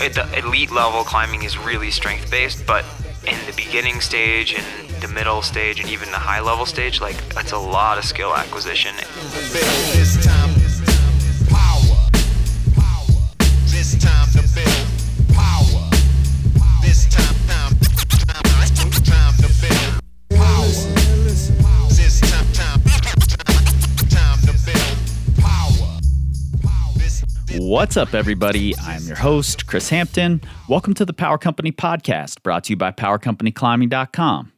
At the elite level, climbing is really strength based, but in the beginning stage and the middle stage and even the high level stage, like that's a lot of skill acquisition. What's up, everybody? I'm your host, Chris Hampton. Welcome to the Power Company Podcast, brought to you by PowerCompanyClimbing.com.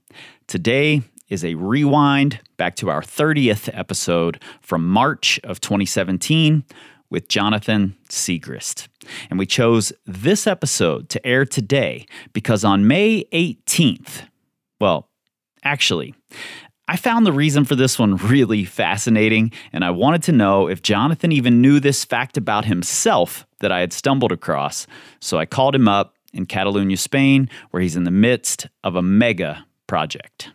Today is a rewind back to our 30th episode from March of 2017 with Jonathan Siegrist. And we chose this episode to air today because on May 18th, well, actually, I found the reason for this one really fascinating, and I wanted to know if Jonathan even knew this fact about himself that I had stumbled across. So I called him up in Catalonia, Spain, where he's in the midst of a mega project.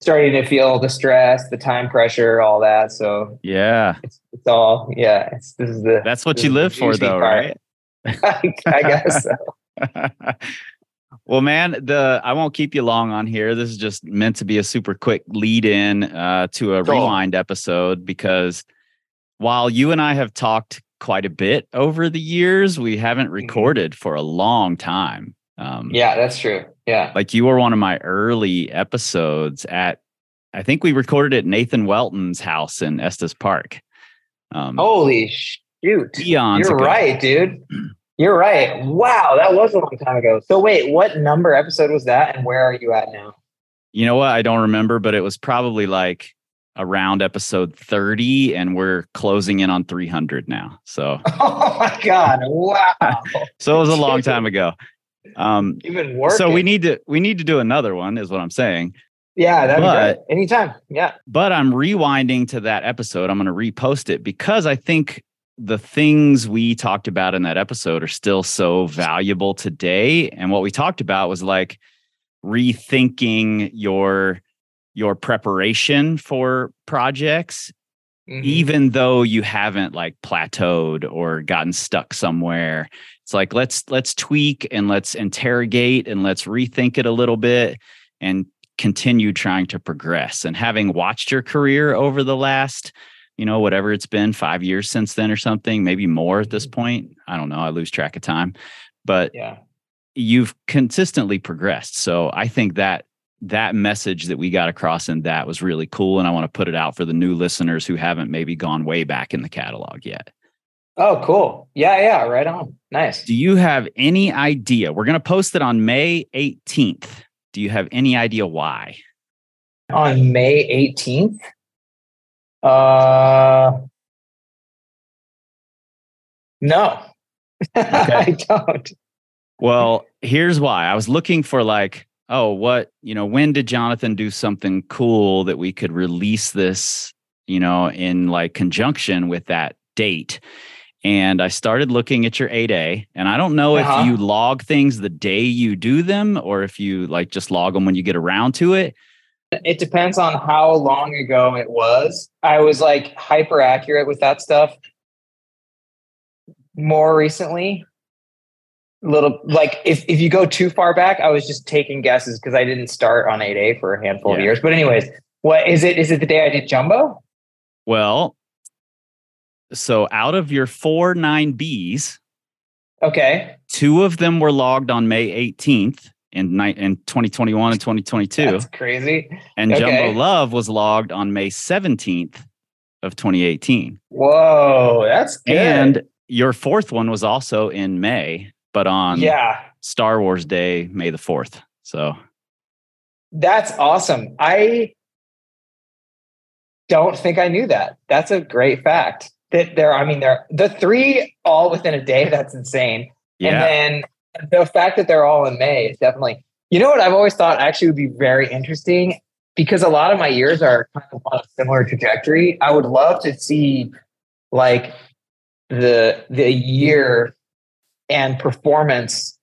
starting to feel the stress, the time pressure, all that. So Yeah, it's, it's all, yeah, it's, this is the, that's what you live for, though, part. right? I guess so. well, man, the I won't keep you long on here. This is just meant to be a super quick lead in uh, to a Cool. rewind episode because while you and I have talked quite a bit over the years, we haven't recorded for a long time. Um, Yeah, that's true. Yeah. like you were one of my early episodes at. I think we recorded at Nathan Welton's house in Estes Park. Um, Holy shoot. eons You're ago. right, dude. You're right. Wow, that was a long time ago. So wait, what number episode was that and where are you at now? You know what? I don't remember, but it was probably like around episode 30, and we're closing in on 300 now. So, Oh my god. Wow. so it was a long time ago. Um, Even worse. so we need to we need to do another one, is what I'm saying. Yeah, that'd but- be great. Anytime. Yeah. But I'm rewinding to that episode. I'm going to repost it because I think the things we talked about in that episode are still so valuable today. And what we talked about was like rethinking your your preparation for projects Mhm. even though you haven't like plateaued or gotten stuck somewhere it's like let's let's tweak and let's interrogate and let's rethink it a little bit and continue trying to progress and having watched your career over the last you know whatever it's been 5 years since then or something maybe more at this mm-hmm. point i don't know i lose track of time but Yeah. you've consistently progressed. So I think that that message that we got across in that was really cool. And I want to put it out for the new listeners who haven't maybe gone way back in the catalog yet. Oh, cool. Yeah, yeah, right on. Nice. Do you have any idea? We're going to post it on May 18th. Do you have any idea why? on May 18th. Uh, no, I don't. Well, here's why. I was looking for like, oh, what, you know, when did Jonathan do something cool that we could release this, you know, in like conjunction with that date? And I started looking at your 8A, and I don't know Uh-huh. if you log things the day you do them or if you like just log them when you get around to it. It depends on how long ago it was. I was like hyper accurate with that stuff more recently. A little like if, if you go too far back, I was just taking guesses because I didn't start on 8A for a handful of years. But anyways, what is it? Is it the day I did jumbo? Well, so out of your four 9Bs, Okay. two of them were logged on May 18th in, ni- in 2021 and 2022. That's crazy. And Okay. Jumbo Love was logged on May 17th of 2018. Whoa, that's good. And your fourth one was also in May, but on yeah, Star Wars Day, May the 4th. So That's awesome. I don't think I knew that. That's a great fact. That there, I mean, there the three all within a day. That's insane. yeah, And then the fact that they're all in May is definitely. You know what I've always thought actually would be very interesting because a lot of my years are kind of on a similar trajectory. I would love to see like the the year and performance,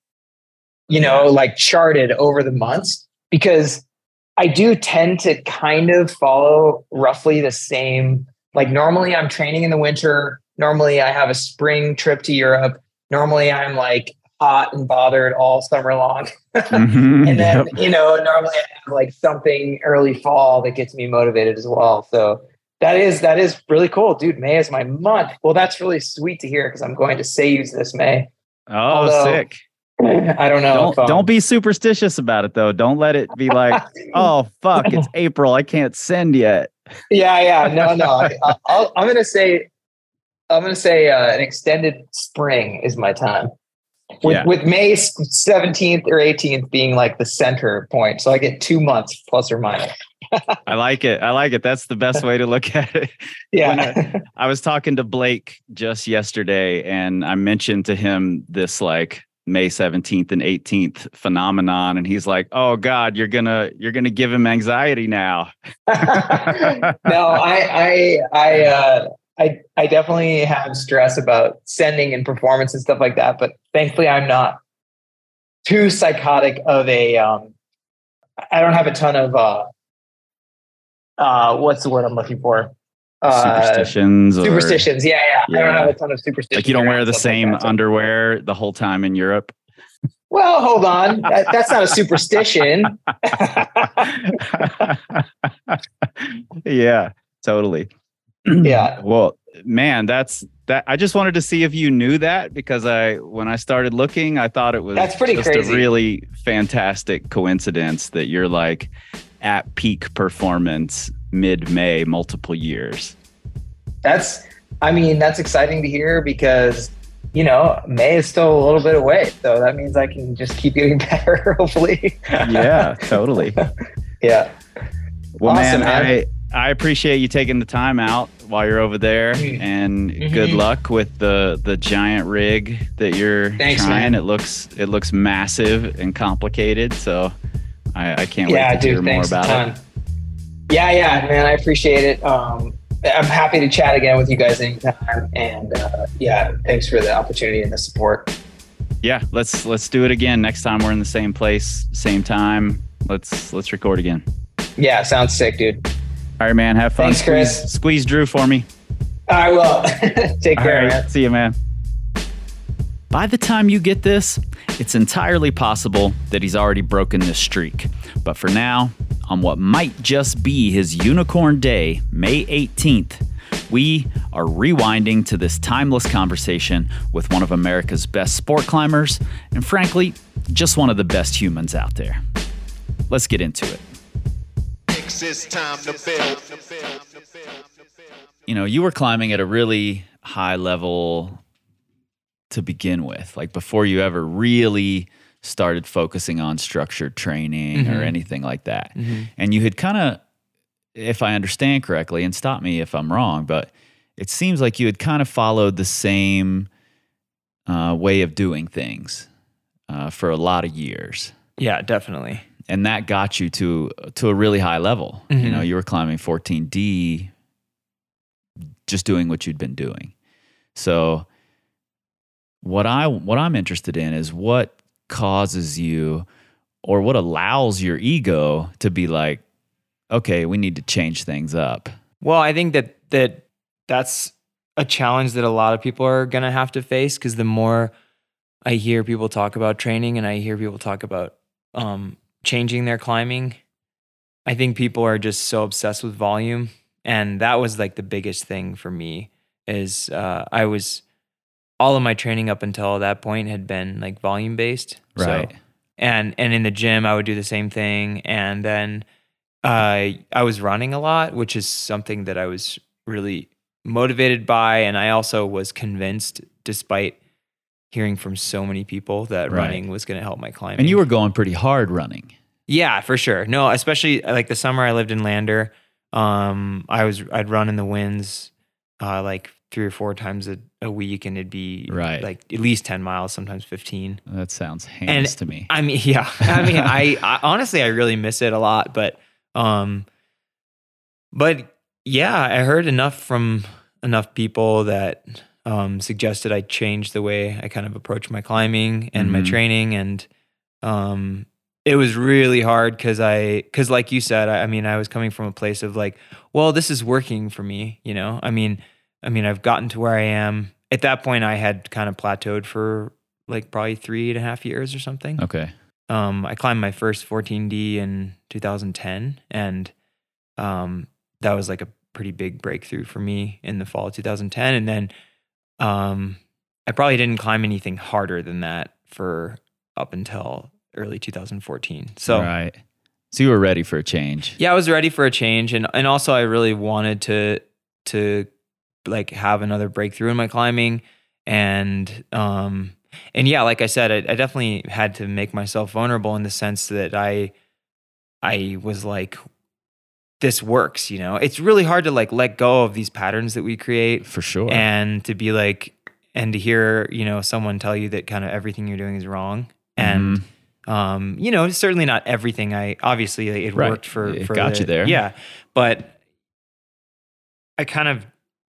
you know, like charted over the months because I do tend to kind of follow roughly the same Like normally I'm training in the winter. Normally I have a spring trip to Europe. Normally I'm like hot and bothered all summer long. Mhm, and then, yep. you know, normally I have like something early fall that gets me motivated as well. So that is that is really cool. Dude, May is my month. Well, that's really sweet to hear because I'm going to say use this May. Oh, although- sick. I don't know. Don't um, don't be superstitious about it though. Don't let it be like, oh fuck, it's April. I can't send yet. yeah, yeah. No, no. I, I'll, I'm gonna say, I'm gonna say uh, an extended spring is my time. With, Yeah. with May 17th or 18th being like the center point, so I get two months plus or minus. I like it. I like it. That's the best way to look at it. Yeah, I was talking to Blake just yesterday and I mentioned to him this like May 17th and 18th phenomenon and he's like, "Oh god, you're going to you're going to give him anxiety now." no, I, I, I, uh, I, I definitely have stress about sending and performance and stuff like that. But thankfully, I'm not too psychotic of a. Um, I don't have a ton of. Uh, uh, what's the word I'm looking for? Uh, Superstitions or superstitions. Yeah, yeah, I don't have a ton of superstitions. like you don't wear the like same so- underwear the whole time in Europe. Well, hold on. That, that's not a superstition. yeah, totally. Yeah. Well, man, that's that. I just wanted to see if you knew that because I, when I started looking, I thought it was That's pretty just crazy. a really fantastic coincidence that you're like at peak performance mid May, multiple years. That's, I mean, that's exciting to hear because, you know, May is still a little bit away. So that means I can just keep getting better, hopefully. Yeah, totally. yeah. Well, Awesome, man, man. I I appreciate you taking the time out while you're over there, Mm. and good Mhm. luck with the the giant rig that you're Thanks, trying. man. It looks it looks massive and complicated, so I, I can't yeah, wait to dude. hear more about ton. it. Yeah, yeah, man. I appreciate it. Um, I'm happy to chat again with you guys anytime. And uh, yeah, thanks for the opportunity and the support. Yeah, let's let's do it again next time we're in the same place, same time. Let's let's record again. Yeah, sounds sick, dude. All right, man. Have fun. Thanks, squeeze, Chris. squeeze Drew for me. I will. Take All care, right, man. see you, man. By the time you get this, it's entirely possible that he's already broken this streak. But for now, on what might just be his unicorn day, May 18th, we are rewinding to this timeless conversation with one of America's best sport climbers, and frankly, just one of the best humans out there. Let's get into it. It's time to build. you know, you were climbing at a really high level to begin with, like before you ever really started focusing on structured training or Mhm. anything like that. Mhm. And you had kind of, if I understand correctly, and stop me if I'm wrong, but it seems like you had kind of followed the same uh, way of doing things uh, for a lot of years. Yeah, definitely. And that got you to to a really high level. You Mhm. know, you were climbing 14D just doing what you'd been doing. So what I what I'm interested in is what causes you or what allows your ego to be like, okay, we need to change things up. Well, I think that that that's a challenge that a lot of people are going to have to face because the more I hear people talk about training and I hear people talk about um, changing their climbing, I think people are just so obsessed with volume, and that was like the biggest thing for me. Is uh, I was all of my training up until that point had been like volume based, Right. So, and and in the gym I would do the same thing, and then uh, I was running a lot, which is something that I was really motivated by, and I also was convinced, despite hearing from so many people, that Right. running was going to help my climbing. And you were going pretty hard running. yeah, for sure. No, especially like the summer I lived in Lander. Um, I was I'd run in the winds, uh, like three or four times a, a week, and it'd be Right. like at least ten miles, sometimes fifteen. That sounds heinous to me. I mean, yeah. I mean, I, I honestly, I really miss it a lot, but, um, but yeah, I heard enough from enough people that um, suggested I change the way I kind of approach my climbing and my Mhm. training, and um, it was really hard because I, because like you said, I, I mean, I was coming from a place of like, well, this is working for me, you know. I mean, I mean, I've gotten to where I am. At that point, I had kind of plateaued for like probably three and a half years or something. Okay. Um, I climbed my first 14D in 2010, and um, that was like a pretty big breakthrough for me in the fall of 2010. And then um, I probably didn't climb anything harder than that for up until early 2014. So right. So you were ready for a change. yeah, I was ready for a change, and and also I really wanted to to like have another breakthrough in my climbing, and um and yeah, like I said, I, I definitely had to make myself vulnerable in the sense that I I was like, this works, you know. It's really hard to like let go of these patterns that we create, For sure. and to be like, and to hear you know someone tell you that kind of everything you're doing is wrong, and Mhm. um, you know, certainly not everything. I obviously like, it Right. worked for It for got the- you there. Yeah, but I kind of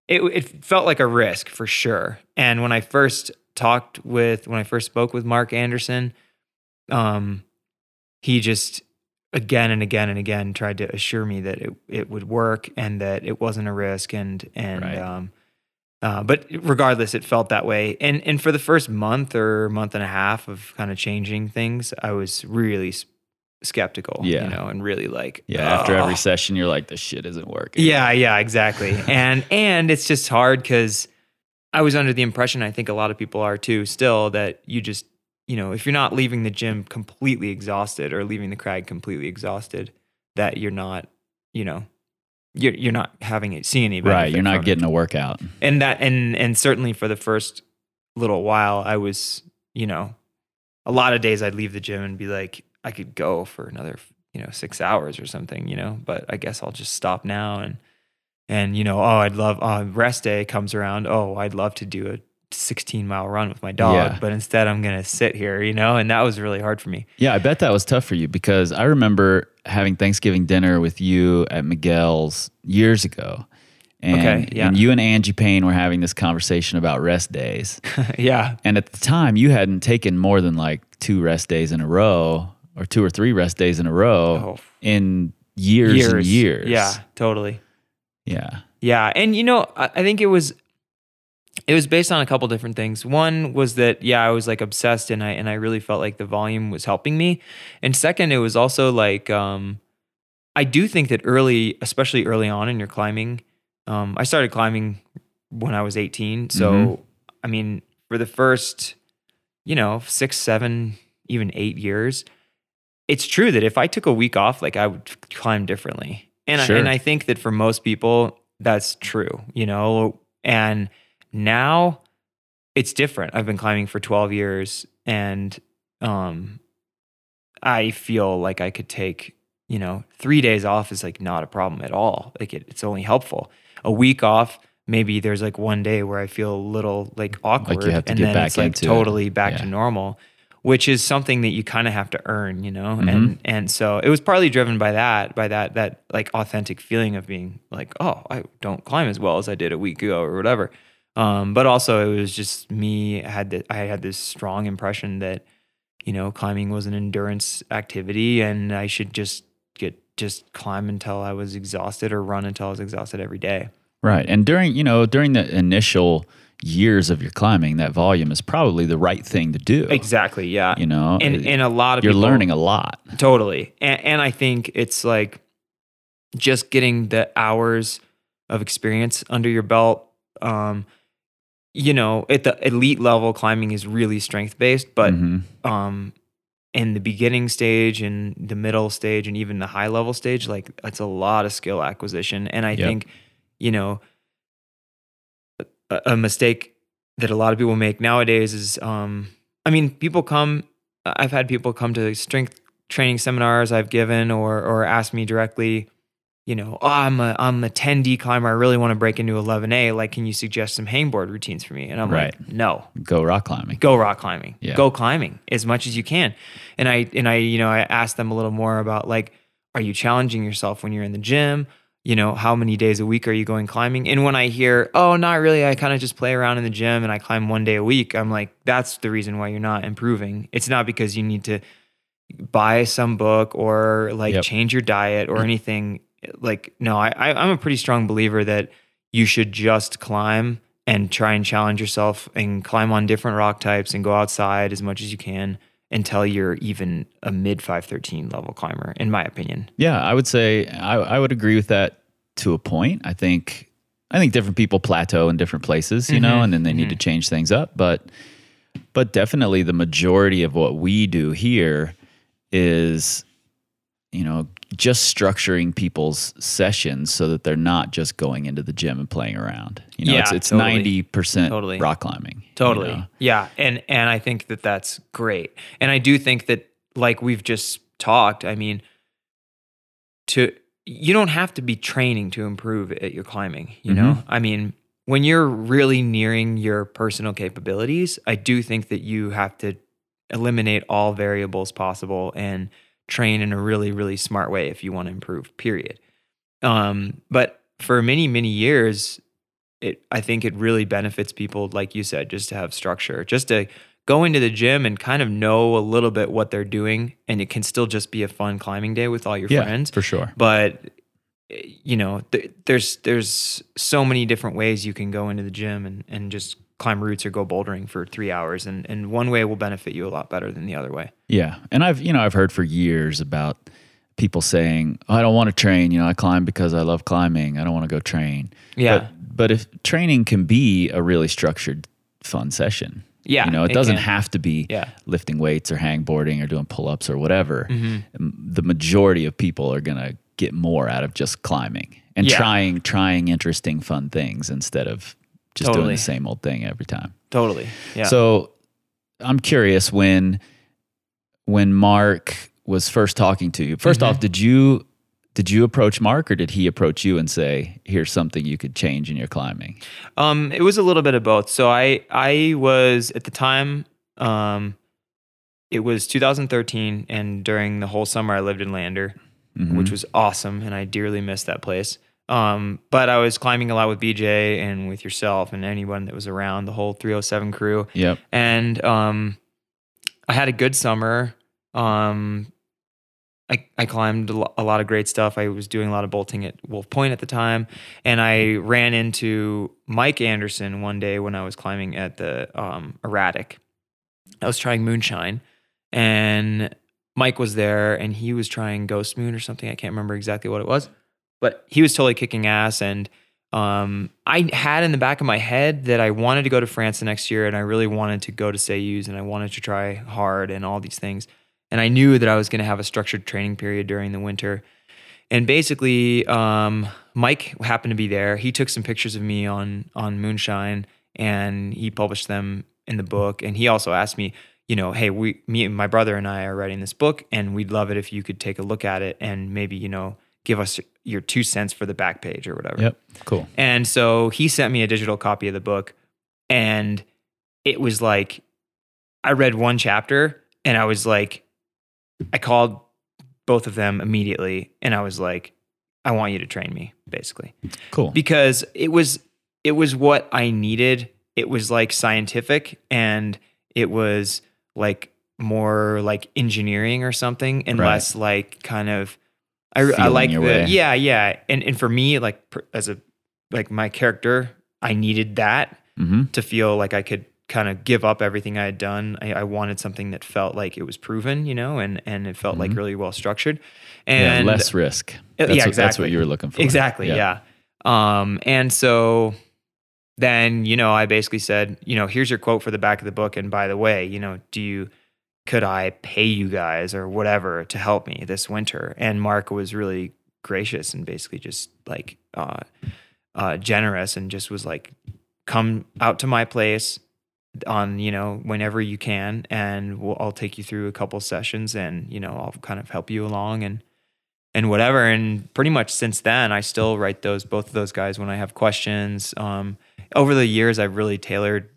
it it felt like a risk for sure. And when I first talked with when I first spoke with Mark Anderson, um, he just again and again and again tried to assure me that it it would work and that it wasn't a risk and and Right. um. Uh, but regardless, it felt that way. And and for the first month or month and a half of kind of changing things, I was really s- skeptical. Yeah. you know, and really like yeah. After every session, you're like, this shit isn't working. Yeah, yeah, exactly. and and it's just hard because I was under the impression I think a lot of people are too still that you just you know if you're not leaving the gym completely exhausted or leaving the crag completely exhausted that you're not you know you're you're not having it seeing any Right. You're not from it. getting a workout. and that and and certainly for the first little while I was you know a lot of days I'd leave the gym and be like I could go for another you know 6 hours or something you know but I guess I'll just stop now and and you know oh I'd love uh, rest day comes around oh I'd love to do a 16 mile run with my dog Yeah. but instead I'm going to sit here you know and that was really hard for me Yeah, I bet that was tough for you because I remember having Thanksgiving dinner with you at Miguel's years ago. And, Okay, yeah. and you and Angie Payne were having this conversation about rest days. yeah and at the time, you hadn't taken more than like two rest days in a row or two or three rest days in a row Oh. in years, and years. yeah totally Yeah. Yeah, and you know, I think it was it was based on a couple different things. One was that yeah, I was like obsessed and I and I really felt like the volume was helping me. And second, it was also like um I do think that early, especially early on in your climbing, um I started climbing when I was 18. So Mhm. I mean, for the first you know, 6, 7, even 8 years, it's true that if I took a week off, like I would climb differently. And Sure. I, and I think that for most people that's true, you know. And now it's different. I've been climbing for 12 years and um I feel like I could take, you know, 3 days off is like not a problem at all. Like it, it's only helpful. A week off maybe there's like one day where I feel a little like awkward to and then it's like into it. totally back Yeah. to normal which is something that you kind of have to earn, you know? Mhm. And and so it was partly driven by that, by that that like authentic feeling of being like, oh, I don't climb as well as I did a week ago or whatever. Um, but also it was just me I had the, I had this strong impression that you know, climbing was an endurance activity and I should just get just climb until I was exhausted or run until I was exhausted every day. Right. And during, you know, during the initial years of your climbing, that volume is probably the right thing to do. Exactly, yeah. You know, and it- and a lot of you're people, learning a lot. Totally. And, and I think it's like just getting the hours of experience under your belt. Um, you know, at the elite level, climbing is really strength based, but Mhm. um, in the beginning stage and the middle stage and even the high level stage, like it's a lot of skill acquisition. And I Yep. think, you know, a, a mistake that a lot of people make nowadays is, um, I mean, people come. I've had people come to strength training seminars I've given or or ask me directly, you know, oh, I'm a I'm a 10D climber. I really want to break into 11A. Like, can you suggest some hangboard routines for me? And I'm Right. like, no, Go rock climbing. go rock climbing Yeah. go climbing as much as you can and i and i you know i asked them a little more about like are you challenging yourself when you're in the gym you know how many days a week are you going climbing and when i hear oh not really i kind of just play around in the gym and i climb one day a week i'm like that's the reason why you're not improving it's not because you need to buy some book or like Yep. change your diet or mm. anything. Like, no, I, I, I'm a pretty strong believer that you should just climb and try and challenge yourself and climb on different rock types and go outside as much as you can until you're even a mid 513 level climber, in my opinion. Yeah, I would say I, I would agree with that to a point. I think I think different people plateau in different places, you know, mm-hmm, and then they need mm-hmm. to change things up. But but definitely the majority of what we do here is, you know, just structuring people's sessions so that they're not just going into the gym and playing around. You know, it's Yeah, it's totally. ninety percent Totally. rock climbing. you Totally. know? Yeah. And and I think that that's great. And I do think that like we've just talked, I mean to you don't have to be training to improve at your climbing, you know? Mm-hmm. I mean, when you're really nearing your personal capabilities, I do think that you have to eliminate all variables possible and train in a really really smart way if you want to improve, period. Um but for many many years it I think it really benefits people, like you said, just to have structure, just to go into the gym and kind of know a little bit what they're doing, and it can still just be a fun climbing day with all your Yeah, friends. for sure. But eh, you know, th- there's there's so many different ways you can go into the gym and and just climb routes or go bouldering for three hours, and and one way will benefit you a lot better than the other way. Yeah, and I've you know I've heard for years about people saying "Oh, I don't want to train. You know, I climb because I love climbing. I don't want to go train. Yeah. But, but if training can be a really structured, fun session. Yeah, You know, it, it doesn't can. have to be Yeah. Mm-hmm. lifting weights or hangboarding or doing pull ups or whatever. Um, The majority of people are gonna get more out of just climbing and Yeah. trying trying interesting, fun things instead of just doing the same old thing every time. Totally. Yeah. So I'm curious when when Mark was first talking to you. 1st Mm-hmm. off, did you did you approach Mark or did he approach you and say, "Here's something you could change in your climbing"? Um, it was a little bit of both. So I I was at the time, um, it was 2013, and during the whole summer I lived in Lander, which was awesome, and I dearly missed that place. Um, but I was climbing a lot with BJ and with yourself and anyone that was around the whole 307 crew. Yep. And um, I had a good summer. Um, I, I climbed a lot of great stuff. I was doing a lot of bolting at Wolf Point at the time. And I ran into Mike Anderson one day when I was climbing at the um, Erratic. I was trying Moonshine, and Mike was there and he was trying Ghost Moon or something. I can't remember exactly what it was, but he was totally kicking ass. And um, I had in the back of my head that I wanted to go to France the next year and I really wanted to go to Céüse and I wanted to try hard and all these things. And I knew that I was going to have a structured training period during the winter. And basically, um, Mike happened to be there. He took some pictures of me on on Moonshine, and he published them in the book. And he also asked me, you know, hey, we, me, and my brother and I are writing this book, and we'd love it if you could take a look at it and maybe, you know, give us your two cents for the back page or whatever. Yep. Cool. And so he sent me a digital copy of the book. And it was like, I read one chapter and I was like, I called both of them immediately and I was like, I want you to train me, basically. Cool. Because it was it was what I needed. It was like scientific and it was like more like engineering or something and Right. less like kind of I, I like the way. yeah yeah and and for me like as a like my character I needed that hmm to feel like I could kind of give up everything I had done. I, I wanted something that felt like it was proven, you know, and and it felt like really well structured. And yeah, less risk. Uh, That's yeah, what, That's what you were looking for. Exactly. Yeah. Um, and so then, you know, I basically said, you know, here's your quote for the back of the book. And by the way, you know, do you, could I pay you guys or whatever to help me this winter? And Mark was really gracious and basically just like, uh, uh, generous and just was like, come out to my place on, you know, whenever you can. And we'll, I'll take you through a couple sessions and, you know, I'll kind of help you along and, and whatever. And pretty much since then, I still write those both of those guys when I have questions. Um, over the years, I've really tailored.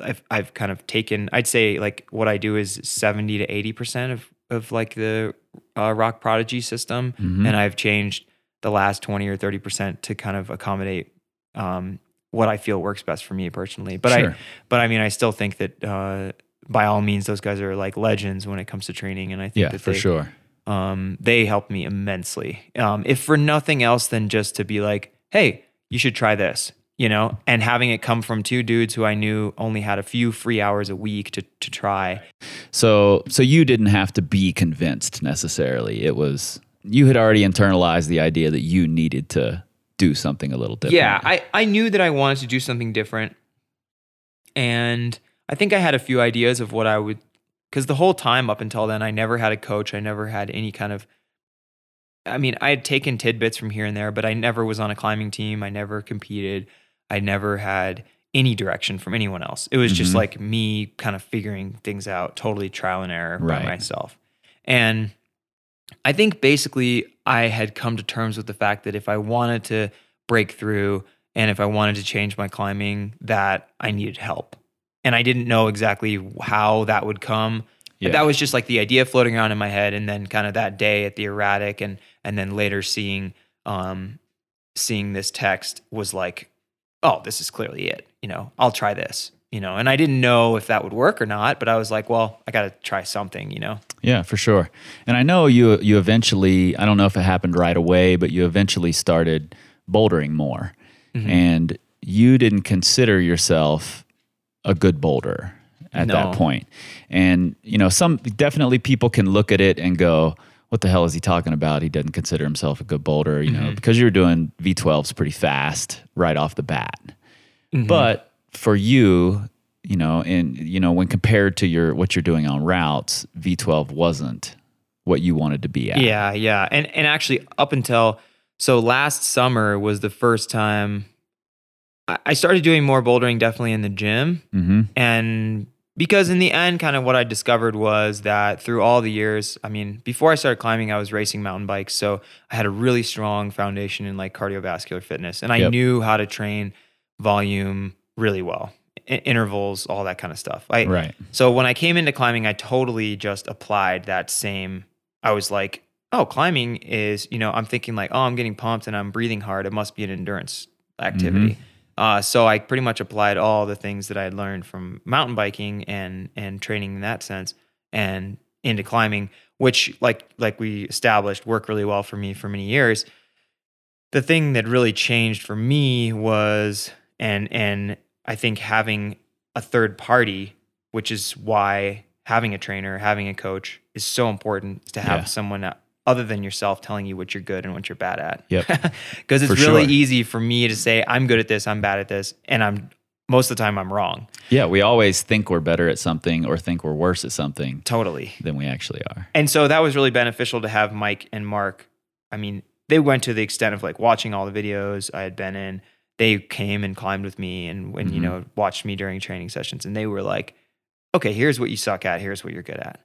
I've I've kind of taken. I'd say like what I do is seventy to eighty percent of of like the uh, Rock Prodigy system, Mhm. and I've changed the last twenty or thirty percent to kind of accommodate um, what I feel works best for me personally. But I but I mean, I still think that uh, by all means, those guys are like legends when it comes to training, and I think Yeah, that for they, sure. um, they helped me immensely. Um, if for nothing else than just to be like, hey, you should try this, you know, and having it come from two dudes who I knew only had a few free hours a week to to try. So so you didn't have to be convinced necessarily. It was you had already internalized the idea that you needed to do something a little different. Yeah, I, I knew that I wanted to do something different. And I think I had a few ideas of what I would, because the whole time up until then, I never had a coach. I never had any kind of, I mean, I had taken tidbits from here and there, but I never was on a climbing team. I never competed. I never had any direction from anyone else. It was just Mhm. like me kind of figuring things out, totally trial and error Right. by myself. And I think basically I had come to terms with the fact that if I wanted to break through and if I wanted to change my climbing, that I needed help. And I didn't know exactly how that would come. But that was just like the idea floating around in my head and then kind of that day at the erratic and and then later seeing um seeing this text was like, oh, this is clearly it. You know, I'll try this. You know, and I didn't know if that would work or not, but I was like, well, I got to try something. You know, Yeah, for sure. And I know you you eventually I don't know if it happened right away, but you eventually started bouldering more. Mm-hmm. And you didn't consider yourself a good boulder at No. that point. And you know, some definitely people can look at it and go, what the hell is he talking about? He doesn't consider himself a good boulder, you Mm-hmm. know, because you're doing V12s pretty fast right off the bat. Mm-hmm. But for you, you know, and you know, when compared to your what you're doing on routes, V12 wasn't what you wanted to be at. Yeah, yeah. And and actually up until so last summer was the first time I- started doing more bouldering definitely in the gym. Mm-hmm. And because in the end, kind of what I discovered was that through all the years, I mean, before I started climbing, I was racing mountain bikes. So I had a really strong foundation in like cardiovascular fitness. And I Yep. knew how to train volume really well, intervals, all that kind of stuff. I, Right. so when I came into climbing, I totally just applied that same. I was like, oh, climbing is, you know, I'm thinking like, oh, I'm getting pumped and I'm breathing hard. It must be an endurance activity. Mm-hmm. Uh, so I pretty much applied all the things that I had learned from mountain biking and and training in that sense and into climbing, which like like we established worked really well for me for many years. The thing that really changed for me was and and I think having a third party, which is why having a trainer, having a coach is so important to have Yeah. someone other than yourself telling you what you're good and what you're bad at. Yep. Because it's For really sure. easy for me to say I'm good at this, I'm bad at this, and I'm most of the time I'm wrong. Yeah, we always think we're better at something or think we're worse at something Totally. than we actually are. And so that was really beneficial to have Mike and Mark. I mean, they went to the extent of like watching all the videos I had been in. They came and climbed with me and when you Mhm. know watched me during training sessions and they were like, "Okay, here's what you suck at. Here's what you're good at."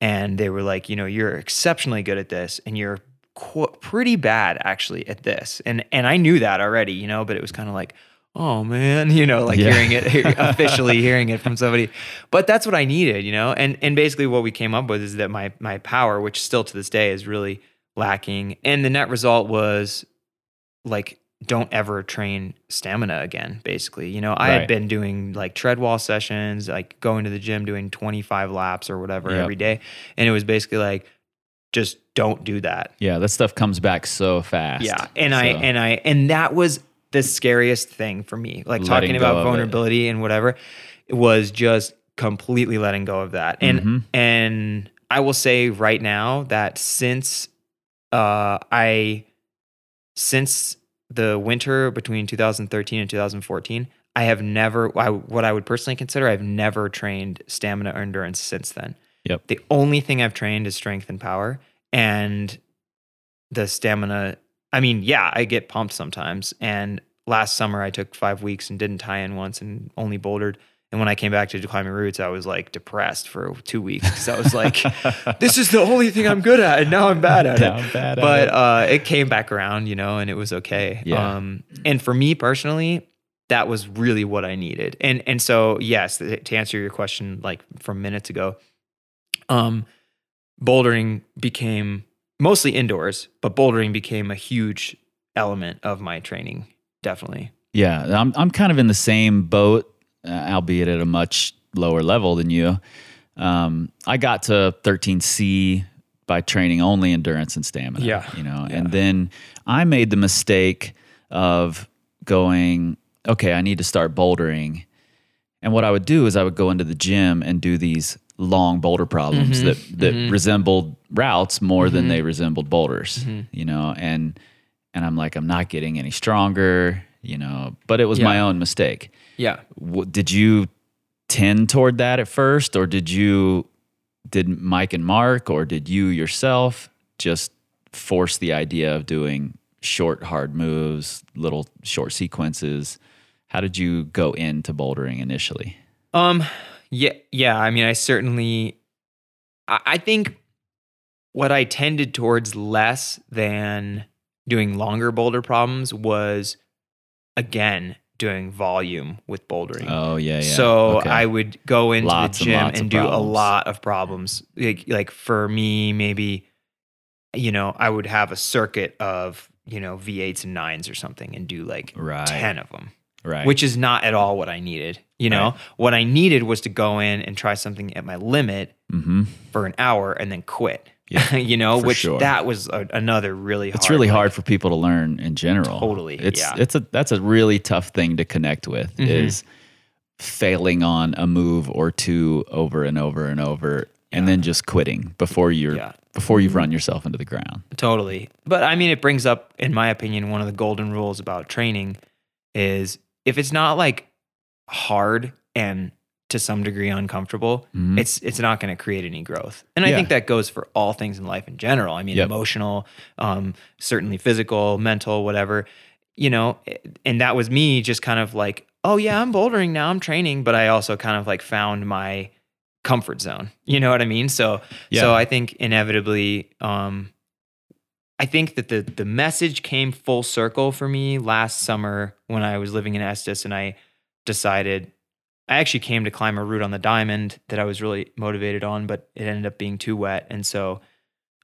And they were like, "You know, you're exceptionally good at this and you're qu- pretty bad actually at this." And and I knew that already, you know, but it was kind of like, "Oh man," you know, like Yeah. hearing it officially hearing it from somebody. But that's what I needed, you know. And and basically what we came up with is that my my power, which still to this day is really lacking, and the net result was like don't ever train stamina again basically you know i Right. had been doing like tread wall sessions like going to the gym doing 25 laps or whatever Yep. every day and it was basically like just don't do that Yeah, that stuff comes back so fast. yeah and i and i and that was the scariest thing for me like Letting talking about it. vulnerability and whatever was just completely letting go of that and Mhm. and i will say right now that since uh i since the winter between 2013 and 2014 i have never I, what i would personally consider i've never trained stamina or endurance since then. Yep. the only thing i've trained is strength and power and the stamina i mean yeah i get pumped sometimes. And last summer i took five weeks and didn't tie in once and only bouldered and when i came back to climbing routes i was like depressed for two weeks because i was like this is the only thing i'm good at and now i'm bad at Now it I'm bad at but it. uh, it came back around you know and it was okay Yeah. um, and for me personally that was really what i needed and and so yes to answer your question like from minutes ago um bouldering became mostly indoors but bouldering became a huge element of my training definitely Yeah, I'm I'm kind of in the same boat, uh, albeit at a much lower level than you. Um, I got to 13C by training only endurance and stamina. Yeah. You know, Yeah. and then I made the mistake of going, okay, I need to start bouldering. And what I would do is I would go into the gym and do these long boulder problems that that resembled routes more than they resembled boulders. You know, and and I'm like, I'm not getting any stronger. You know, but it was my own mistake. Yeah. W- did you tend toward that at first, or did you did Mike and Mark, or did you yourself just force the idea of doing short, hard moves, little short sequences? How did you go into bouldering initially? Um, yeah, yeah. I mean, I certainly, I, I think what I tended towards less than doing longer boulder problems was, again, doing volume with bouldering. Oh yeah, yeah. So Okay. I would go into Lots the gym and, of do a lot of problems. Like, like for me, maybe, you know, I would have a circuit of, you know, V8s and nines or something and do like Right. 10 of them right, which is not at all what I needed. You know, Right. what I needed was to go in and try something at my limit hmm for an hour and then quit. Yeah, you know, which sure. that was a, another really hard. it's really like- hard for people to learn in general. Totally, it's yeah. it's a that's a really tough thing to connect with. Mhm. Is failing on a move or two over and over and over, and then just quitting before you're Yeah. before you've run yourself into the ground. Totally. But I mean, it brings up, in my opinion, one of the golden rules about training is if it's not like hard and to some degree uncomfortable, Mhm. it's it's not going to create any growth. And I think that goes for all things in life in general. I mean, Yep. emotional, um, certainly physical, mental, whatever. You know, and that was me just kind of like, oh yeah, I'm bouldering now, I'm training, but I also kind of like found my comfort zone. You know what I mean? So Yeah. so I think inevitably um I think that the the message came full circle for me last summer when I was living in Estes and I decided I actually came to climb a route on the diamond that I was really motivated on, but it ended up being too wet. And so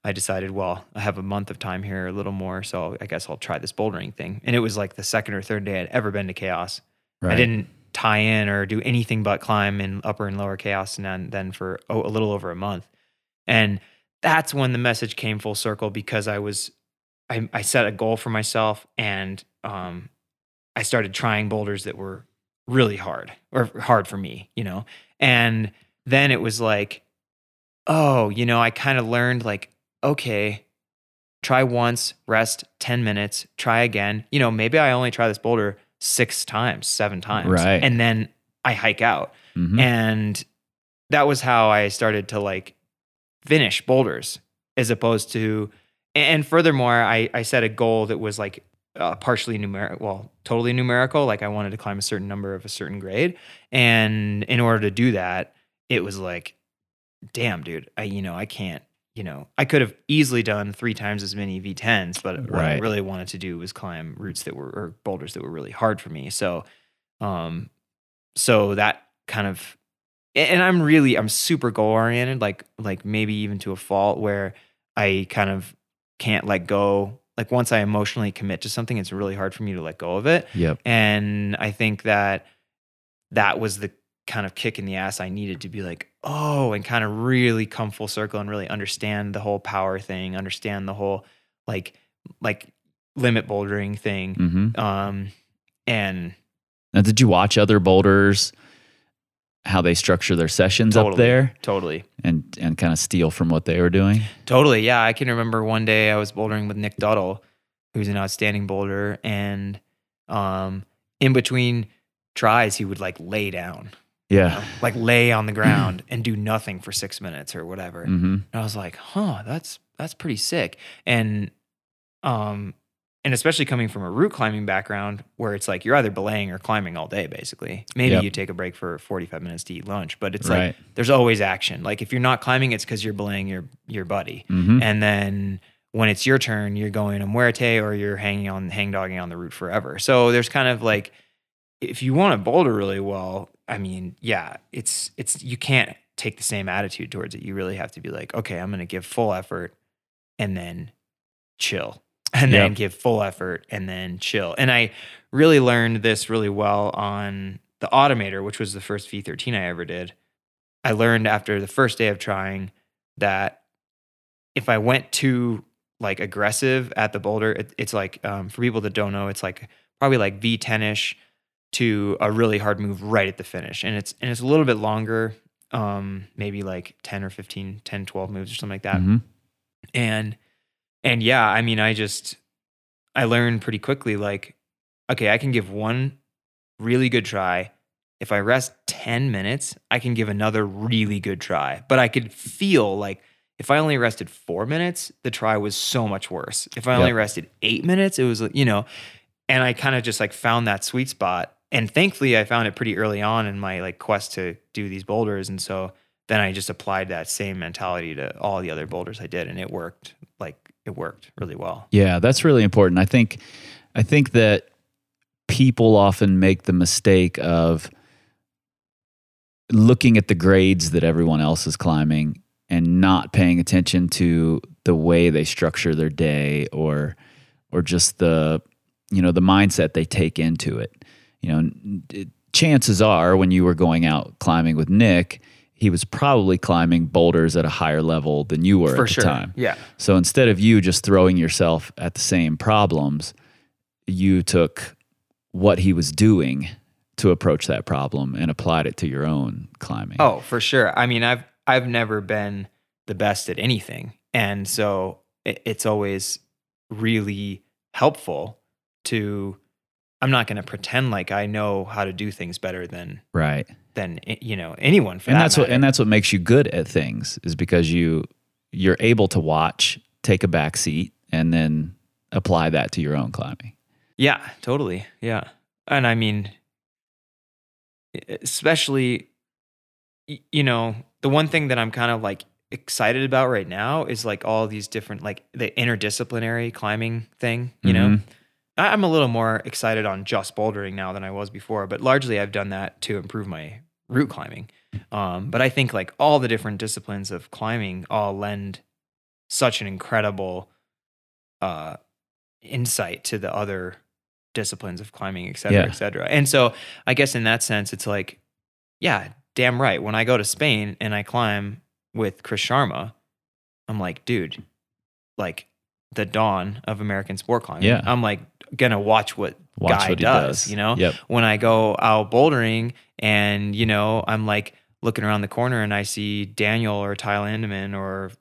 I decided, well, I have a month of time here, a little more. So I guess I'll try this bouldering thing. And it was like the second or third day I'd ever been to chaos. I didn't tie in or do anything but climb in upper and lower chaos and then, then for oh, a little over a month. And that's when the message came full circle because I was I, I set a goal for myself and um, I started trying boulders that were really hard or hard for me, you know. And then it was like, oh, you know, I kind of learned like, okay, try once, rest 10 minutes, try again. You know, maybe I only try this boulder six times, seven times. Right. And then I hike out. Mhm. And that was how I started to like finish boulders as opposed to, and furthermore, I, I set a goal that was like uh, partially numerical, well, totally numerical. Like I wanted to climb a certain number of a certain grade. And in order to do that, it was like, damn, dude, I, you know, I can't, you know, I could have easily done three times as many V10s, but what I really wanted to do was climb routes that were, or boulders that were really hard for me. So, um, so that kind of and i'm really i'm super goal oriented like like maybe even to a fault where i kind of can't let go like once i emotionally commit to something it's really hard for me to let go of it Yep. and i think that that was the kind of kick in the ass i needed to be like oh and kind of really come full circle and really understand the whole power thing understand the whole like like limit bouldering thing hmm um and Now, did you watch other boulders? How they structure their sessions up there, totally and and kind of steal from what they were doing. Totally. Yeah. I can remember one day I was bouldering with Nick Duttle, who's an outstanding boulder. And um, in between tries, he would like lay down, you Yeah. know, like lay on the ground and do nothing for six minutes or whatever. hmm And I was like, huh, that's that's pretty sick. And um, and especially coming from a route climbing background where it's like you're either belaying or climbing all day, basically. Maybe Yep. you take a break for 45 minutes to eat lunch, but it's Right. like there's always action. Like if you're not climbing, it's because you're belaying your your buddy. hmm And then when it's your turn, you're going to muerte or you're hanging on hang dogging on the route forever. So there's kind of like if you want to boulder really well, I mean, yeah, it's it's you can't take the same attitude towards it. You really have to be like, okay, I'm going to give full effort and then chill. And then give full effort and then chill. And I really learned this really well on the Automator, which was the first V13 I ever did, I learned after the first day of trying that if I went too like aggressive at the boulder, it, it's like um, for people that don't know, it's like probably like V10 ish to a really hard move right at the finish, and it's and it's a little bit longer, um, maybe like 10 or 15, 10, 12 moves or something like that, Mhm. and and yeah, I mean, I just I learned pretty quickly like, okay, I can give one really good try. If I rest 10 minutes, I can give another really good try. But I could feel like if I only rested four minutes, the try was so much worse. If I only Yep. rested eight minutes, it was, you know, and I kind of just like found that sweet spot. And thankfully, I found it pretty early on in my like quest to do these boulders. And so then I just applied that same mentality to all the other boulders I did, and it worked. Like it worked really well. Yeah, that's really important. I think I think that people often make the mistake of looking at the grades that everyone else is climbing and not paying attention to the way they structure their day or or just the you know the mindset they take into it. You know, it- chances are when you were going out climbing with Nick, he was probably climbing boulders at a higher level than you were For at the time. Yeah. So instead of you just throwing yourself at the same problems, you took what he was doing to approach that problem and applied it to your own climbing. Oh, for sure. I mean, I've I've never been the best at anything, and so it, it's always really helpful to. I'm not going to pretend like I know how to do things better than right. Than eh, you know anyone. For And that that's what and that's what makes you good at things is because you you're able to watch, take a back seat, and then apply that to your own climbing. Yeah, totally. Yeah. And I mean, especially, you know, the one thing that I'm kind of like excited about right now is like all these different, like the interdisciplinary climbing thing, you know? Mhm. I- I'm a little more excited on just bouldering now than I was before, but largely I've done that to improve my route climbing. Um, but I think like all the different disciplines of climbing all lend such an incredible uh, insight to the other disciplines of climbing, et cetera, Yeah. et cetera. And so I guess in that sense, it's like, yeah, damn right. When I go to Spain and I climb with Chris Sharma, I'm like, dude, like the dawn of American sport climbing. Yeah. I'm like gonna watch what Watch guy what he does, does. you know? Yep. When I go out bouldering and, you know, I'm like looking around the corner and I see Daniel or Tyler Landman or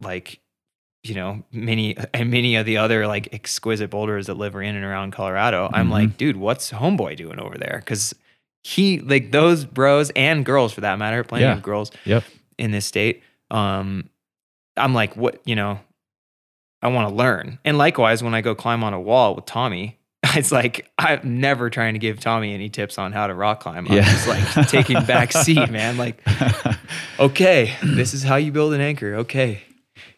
like, you know, many and many of the other like exquisite boulders that live in and around Colorado. I'm Mhm. like, dude, what's homeboy doing over there? Cause he like those bros and girls for that matter, plenty Yeah. of girls Yep. in this state. Um, I'm like, what, you know, I want to learn. And likewise, when I go climb on a wall with Tommy, it's like I'm never trying to give Tommy any tips on how to rock climb. I'm Yeah. just like taking back seat, man. Like, okay, this is how you build an anchor. Okay,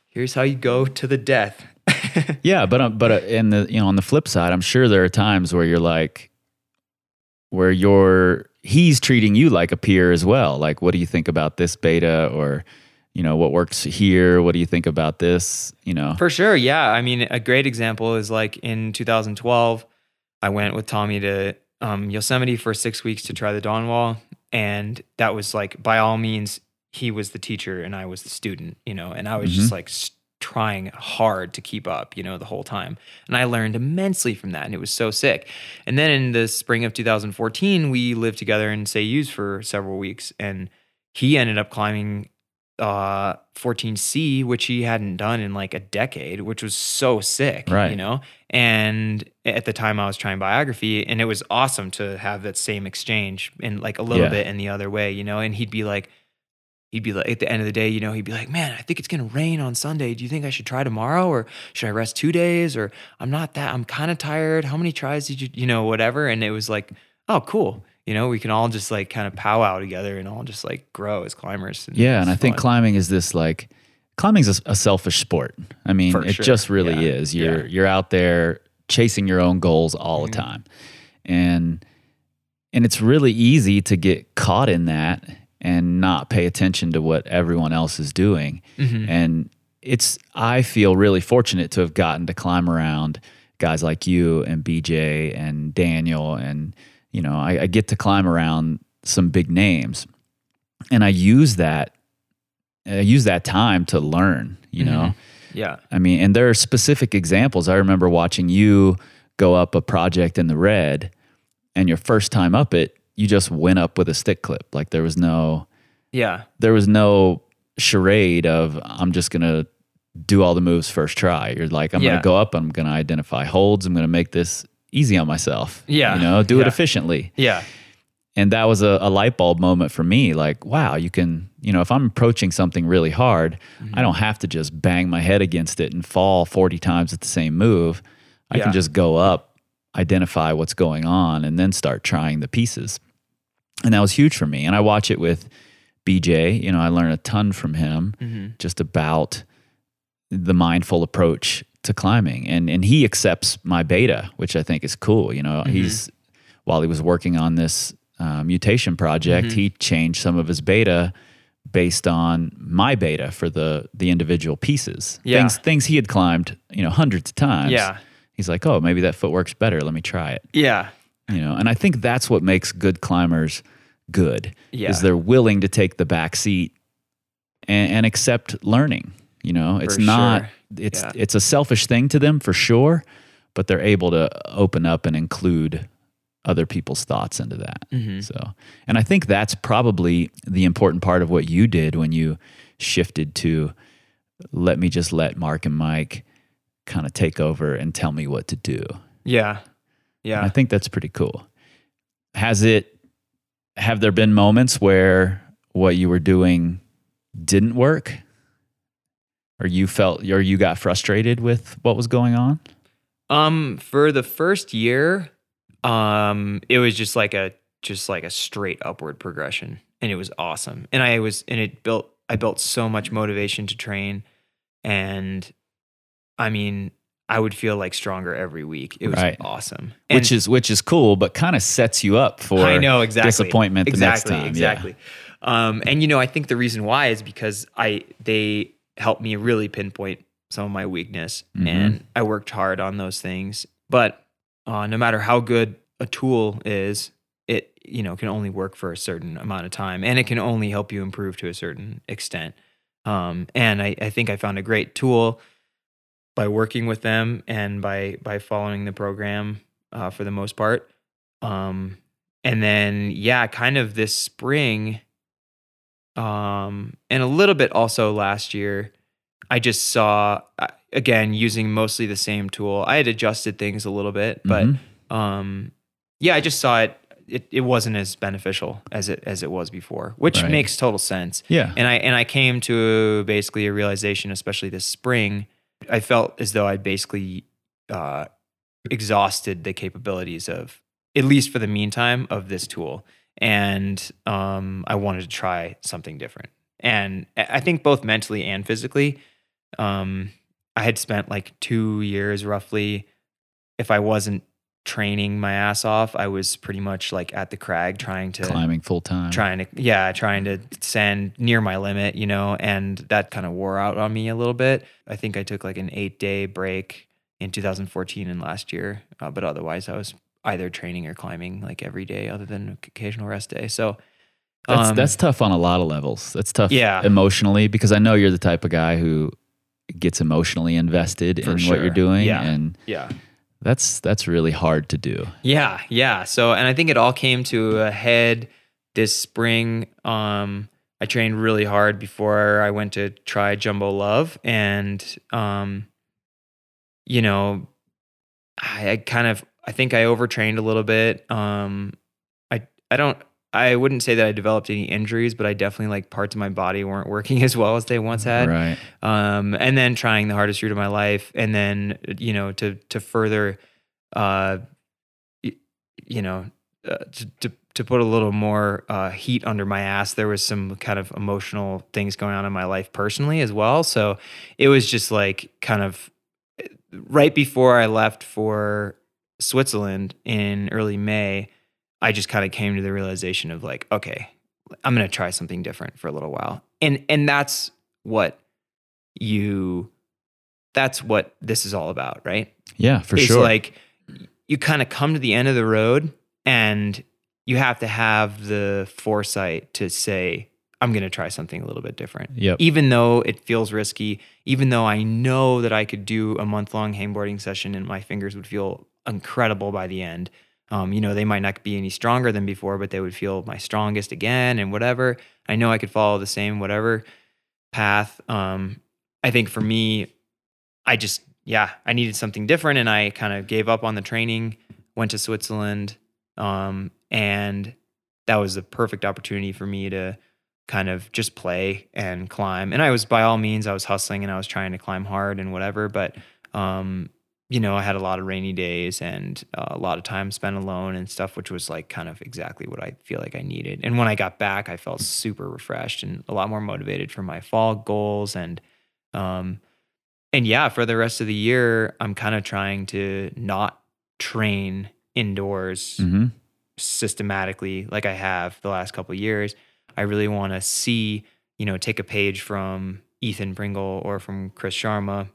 here's how you go to the death. Yeah, but um, but uh, in the you know on the flip side, I'm sure there are times where you're like, where you're he's treating you like a peer as well. Like, what do you think about this beta, or you know what works here? What do you think about this? You know, For sure. Yeah. I mean, a great example is like in 2012, I went with Tommy to um, Yosemite for six weeks to try the Dawn Wall. And that was like, by all means, he was the teacher and I was the student, you know, and I was just like trying hard to keep up, you know, the whole time. And I learned immensely from that. And it was so sick. And then in the spring of 2014, we lived together in Céüse for several weeks. And he ended up climbing uh 14C, which he hadn't done in like a decade, which was so sick, Right. you know? And at the time I was trying Biographie and it was awesome to have that same exchange and like a little Yeah. bit in the other way, you know? And he'd be like, he'd be like, at the end of the day, you know, he'd be like, man, I think it's going to rain on Sunday. Do you think I should try tomorrow or should I rest two days? Or I'm not that, I'm kind of tired. How many tries did you, you know, whatever. And it was like, oh, cool. You know, we can all just like kind of powwow together and all just like grow as climbers. yeah, and I think fun. climbing is this like climbing's a, a selfish sport. I mean, For it sure. just really Yeah. is. You're Yeah. you're out there chasing your own goals all Mhm. the time, and and it's really easy to get caught in that and not pay attention to what everyone else is doing. Mhm. And it's I feel really fortunate to have gotten to climb around guys like you and BJ and Daniel and you know, I, I get to climb around some big names, and I use that, I use that time to learn. You mm-hmm. know, Yeah. I mean, and there are specific examples. I remember watching you go up a project in the red, and your first time up it, you just went up with a stick clip. Like there was no, Yeah. there was no charade of I'm just gonna do all the moves first try. You're like, I'm Yeah. gonna go up, I'm gonna identify holds, I'm gonna make this easy on myself. Yeah. You know, do it efficiently. Yeah. And that was a, a light bulb moment for me. Like, wow, you can, you know, if I'm approaching something really hard, Mm-hmm. I don't have to just bang my head against it and fall 40 times at the same move. I Yeah. can just go up, identify what's going on, and then start trying the pieces. And that was huge for me. And I watch it with BJ. You know, I learn a ton from him Mm-hmm. just about the mindful approach to climbing. And and he accepts my beta, which I think is cool. You know, he's while he was working on this uh, mutation project, he changed some of his beta based on my beta for the the individual pieces. Yeah. Things things he had climbed, you know, hundreds of times. Yeah. He's like, "Oh, maybe that foot works better. Let me try it." Yeah. you know and i think that's what makes good climbers good Yeah. is they're willing to take the back seat and, and accept learning you know it's For not sure. it's Yeah. it's a selfish thing to them for sure but they're able to open up and include other people's thoughts into that Mm-hmm. so and i think that's probably the important part of what you did when you shifted to let me just let mark and mike kind of take over and tell me what to do Yeah. Yeah. I think that's pretty cool. Has it have there been moments where what you were doing didn't work? Or you felt or you got frustrated with what was going on? Um, for the first year, um, it was just like a just like a straight upward progression, and it was awesome. And I was and it built I built so much motivation to train, and I mean, I would feel like stronger every week. It was Right. awesome, which is which is cool, but kind of sets you up for I know exactly disappointment the exactly, next time. Exactly. Um, and you know, I think the reason why is because I they helped me really pinpoint some of my weakness, Mhm. and I worked hard on those things. But uh, no matter how good a tool is, it you know can only work for a certain amount of time, and it can only help you improve to a certain extent. Um, and I, I think I found a great tool by working with them and by by following the program uh, for the most part. Um, and then yeah, kind of this spring, um, and a little bit also last year, I just saw uh, again using mostly the same tool. I had adjusted things a little bit, but Mhm. um, yeah, I just saw it. It, it wasn't as beneficial as it as it was before, which Right. makes total sense. Yeah. And I and I came to basically a realization, especially this spring. I felt as though I'd basically uh, exhausted the capabilities of, at least for the meantime, of this tool, and um, I wanted to try something different. And I think both mentally and physically, um, I had spent like two years roughly. If I wasn't training my ass off, I was pretty much like at the crag trying to climbing full time. trying to yeah trying to send near my limit you know and that kind of wore out on me a little bit i think i took like an eight day break in 2014 and last year uh, but otherwise i was either training or climbing like every day other than occasional rest day so That's um, that's tough on a lot of levels. That's tough Yeah. emotionally because I know you're the type of guy who gets emotionally invested For in what you're doing Yeah. and yeah that's that's really hard to do. Yeah, yeah. So, and I think it all came to a head this spring. Um, I trained really hard before I went to try Jumbo Love, and um, you know, I, I kind of, I think I overtrained a little bit. Um, I, I don't. I wouldn't say that I developed any injuries, but I definitely like parts of my body weren't working as well as they once had Right. um, and then trying the hardest route of my life, and then you know to to further, uh, you know, uh, to, to to put a little more uh, heat under my ass, there was some kind of emotional things going on in my life personally as well. So it was just like kind of eh, right before I left for Switzerland in early May. I just kind of came to the realization of like, okay, I'm gonna try something different for a little while, and and that's what you that's what this is all about right Yeah, for it's sure. like you kind of come to the end of the road and you have to have the foresight to say i'm going to try something a little bit different Yep. even though it feels risky even though i know that i could do a month long hangboarding session and my fingers would feel incredible by the end. Um, you know they might not be any stronger than before but they would feel my strongest again and whatever. I know i could follow the same whatever path. Um, i think for me i just yeah i needed something different and i kind of gave up on the training went to switzerland um, and that was the perfect opportunity for me to kind of just play and climb. And i was by all means i was hustling and i was trying to climb hard and whatever but um, you know i had a lot of rainy days and uh, a lot of time spent alone and stuff which was like kind of exactly what i feel like i needed and when i got back i felt super refreshed and a lot more motivated for my fall goals and um, and yeah for the rest of the year i'm kind of trying to not train indoors hmm systematically like I have the last couple of years. I really want to see, you know, take a page from Ethan Pringle or from Chris Sharma,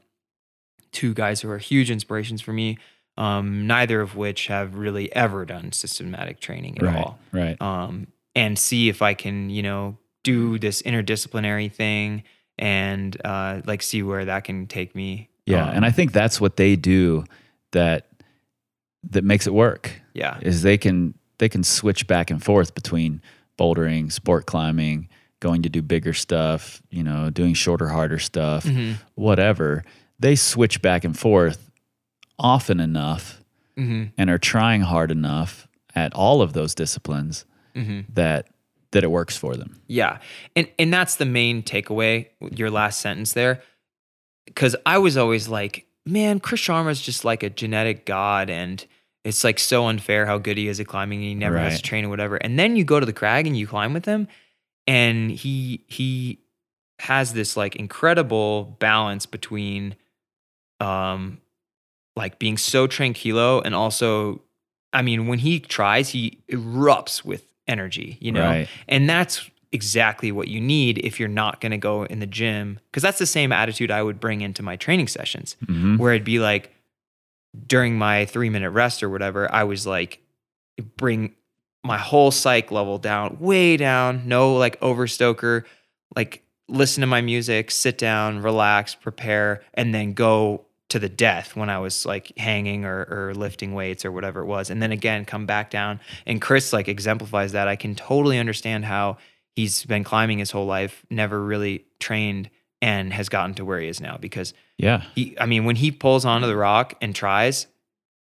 two guys who are huge inspirations for me. Um, neither of which have really ever done systematic training at Right. all. Right. Um, and see if I can, you know, do this interdisciplinary thing and uh, like see where that can take me. Yeah, Um, and I think that's what they do that that makes it work. yeah, Is they can they can switch back and forth between bouldering, sport climbing, going to do bigger stuff, you know, doing shorter, harder stuff, Mhm. whatever. They switch back and forth often enough hmm and are trying hard enough at all of those disciplines hmm that that it works for them. Yeah. And and that's the main takeaway, your last sentence there. Cause I was always like, man, Chris Sharma's just like a genetic god and it's like so unfair how good he is at climbing and he never has to train or whatever. And then you go to the crag and you climb with him and he he has this like incredible balance between um like being so tranquilo and also I mean when he tries he erupts with energy, you know. Right. And that's exactly what you need if you're not going to go in the gym. Cause that's the same attitude I would bring into my training sessions, Mhm. where it'd be like during my three minute rest or whatever, I was like, bring my whole psych level down, way down, no like overstoker, like listen to my music, sit down, relax, prepare, and then go to the death when I was like hanging or, or lifting weights or whatever it was. And then again, come back down. And Chris like exemplifies that. I can totally understand how he's been climbing his whole life, never really trained and has gotten to where he is now because Yeah. he, I mean, when he pulls onto the rock and tries,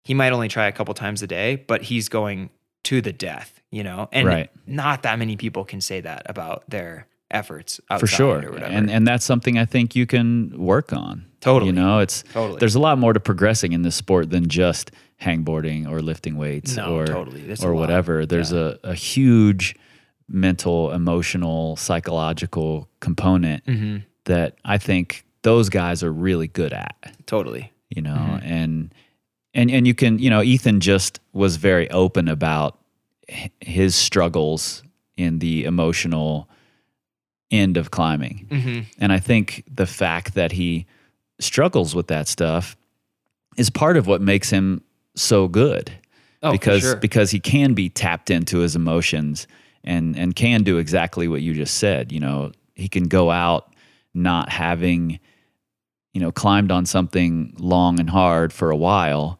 he might only try a couple times a day, but he's going to the death, you know? And Right. not that many people can say that about their efforts for sure or whatever. and and that's something i think you can work on Totally. you know it's Totally. there's a lot more to progressing in this sport than just hangboarding or lifting weights No, or totally. Or whatever there's Yeah. a, a huge mental emotional psychological component Mhm. that i think those guys are really good at totally. you know Mm-hmm. and and and you can you know Ethan just was very open about his struggles in the emotional end of climbing Mhm. and i think the fact that he struggles with that stuff is part of what makes him so good Oh, because sure. because he can be tapped into his emotions and and can do exactly what you just said you know he can go out not having you know climbed on something long and hard for a while